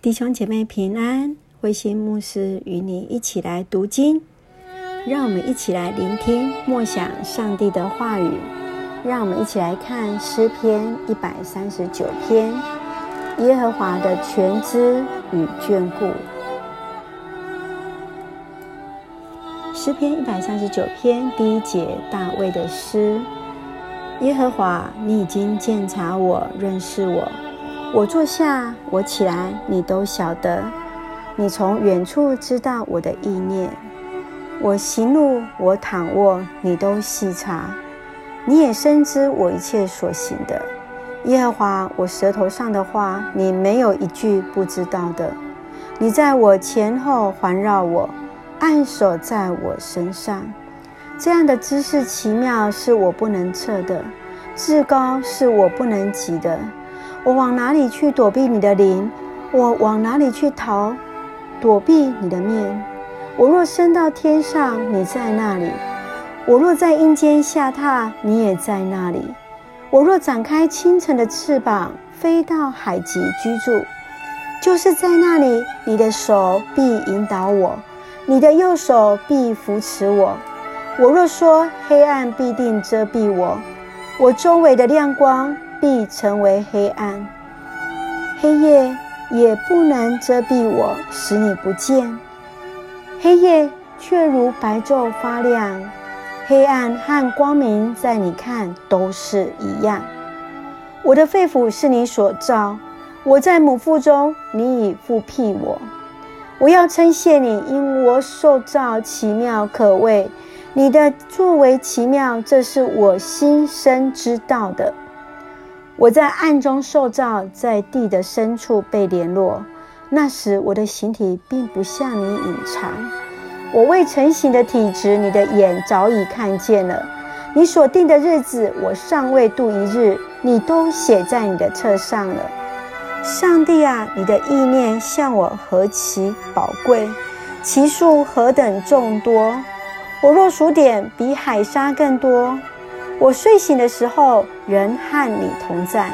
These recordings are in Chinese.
弟兄姐妹平安，慧心牧师与你一起来读经，让我们一起来聆听默想上帝的话语。让我们一起来看诗篇一百三十九篇，耶和华的全知与眷顾。诗篇一百三十九篇第一节，大卫的诗：耶和华，你已经鉴察我，认识我。我坐下，我起来，你都晓得；你从远处知道我的意念。我行路，我躺卧，你都细察。你也深知我一切所行的。耶和华，我舌头上的话，你没有一句不知道的。你在我前后环绕我，按手在我身上。这样的知识奇妙，是我不能测的；至高，是我不能及的。我往哪里去躲避你的灵？我往哪里去逃躲避你的面？我若升到天上，你在那里；我若在阴间下榻，你也在那里。我若展开清晨的翅膀，飞到海极居住，就是在那里，你的手必引导我，你的右手必扶持我。我若说黑暗必定遮蔽我，我周围的亮光。必成为黑暗，黑夜也不能遮蔽我，使你不见。黑夜却如白昼发亮，黑暗和光明在你看都是一样。我的肺腑是你所造，我在母腹中，你已覆庇我。我要称谢你，因我受造奇妙可畏，你的作为奇妙，这是我心生知道的。我在暗中受造，在地的深处被联络。那时我的形体并不向你隐藏，我未成形的体质，你的眼早已看见了。你所定的日子，我尚未度一日，你都写在你的册上了。上帝啊，你的意念向我何其宝贵，其数何等众多！我若数点，比海沙更多。我睡醒的时候，仍和你同在。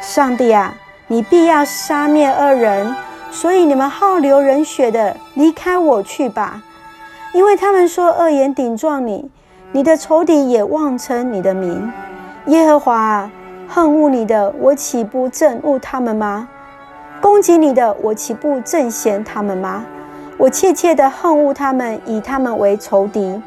上帝啊，你必要杀灭恶人，所以你们好流人血的，离开我去吧。因为他们说恶言顶撞你，你的仇敌也妄称你的名。耶和华啊，恨恶你的，我岂不憎恶他们吗？攻击你的，我岂不憎嫌他们吗？我切切的恨恶他们，以他们为仇敌。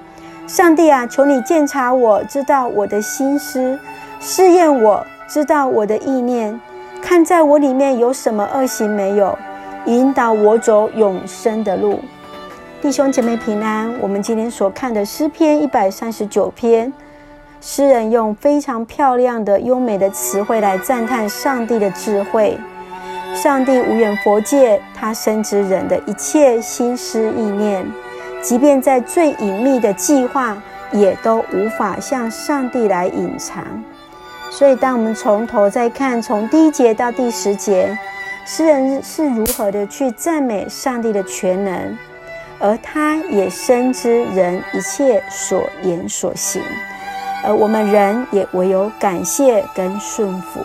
上帝啊，求你鉴察我，知道我的心思，试验我，知道我的意念，看在我里面有什么恶行没有，引导我走永生的路。弟兄姐妹平安。我们今天所看的诗篇一百三十九篇，诗人用非常漂亮的、优美的词汇来赞叹上帝的智慧。上帝无远弗届，他深知人的一切心思意念。即便在最隐秘的计划，也都无法向上帝来隐藏。所以，当我们从头再看，从第一节到第十节，诗人是如何的去赞美上帝的全能，而他也深知人一切所言所行，而我们人也唯有感谢跟顺服。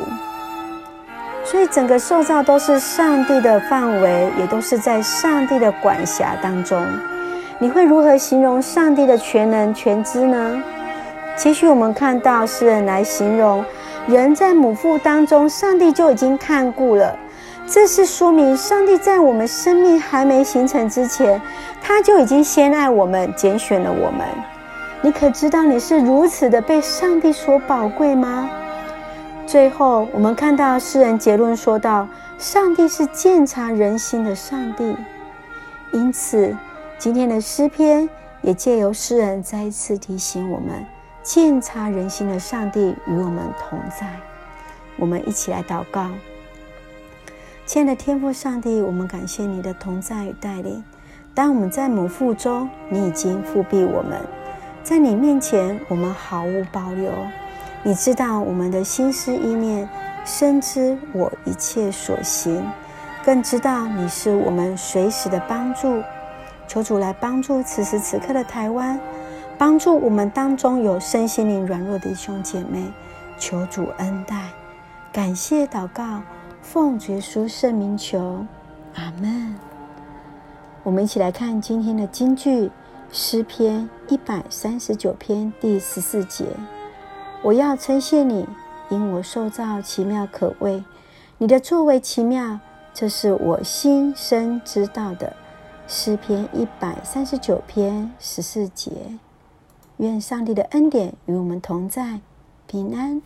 所以，整个受造都是上帝的范围，也都是在上帝的管辖当中。你会如何形容上帝的全能全知呢？其实我们看到诗人来形容人在母腹当中，上帝就已经看顾了。这是说明上帝在我们生命还没形成之前，他就已经先爱我们，拣选了我们。你可知道你是如此的被上帝所宝贵吗？最后，我们看到诗人结论说道：上帝是鉴察人心的上帝，因此。今天的诗篇也借由诗人再一次提醒我们，鉴察人心的上帝与我们同在。我们一起来祷告，亲爱的天父上帝，我们感谢你的同在与带领。当我们在母腹中，你已经覆庇我们，在你面前我们毫无保留。你知道我们的心思意念，深知我一切所行，更知道你是我们随时的帮助。求主来帮助此时此刻的台湾，帮助我们当中有身心灵软弱的弟兄姐妹。求主恩待，感谢祷告，奉主耶稣圣名求，阿门。我们一起来看今天的金句，诗篇一百三十九篇第十四节：我要称谢你，因我受造奇妙可畏，你的作为奇妙，这是我心生知道的。诗篇一百三十九篇十四节。愿上帝的恩典与我们同在，平安。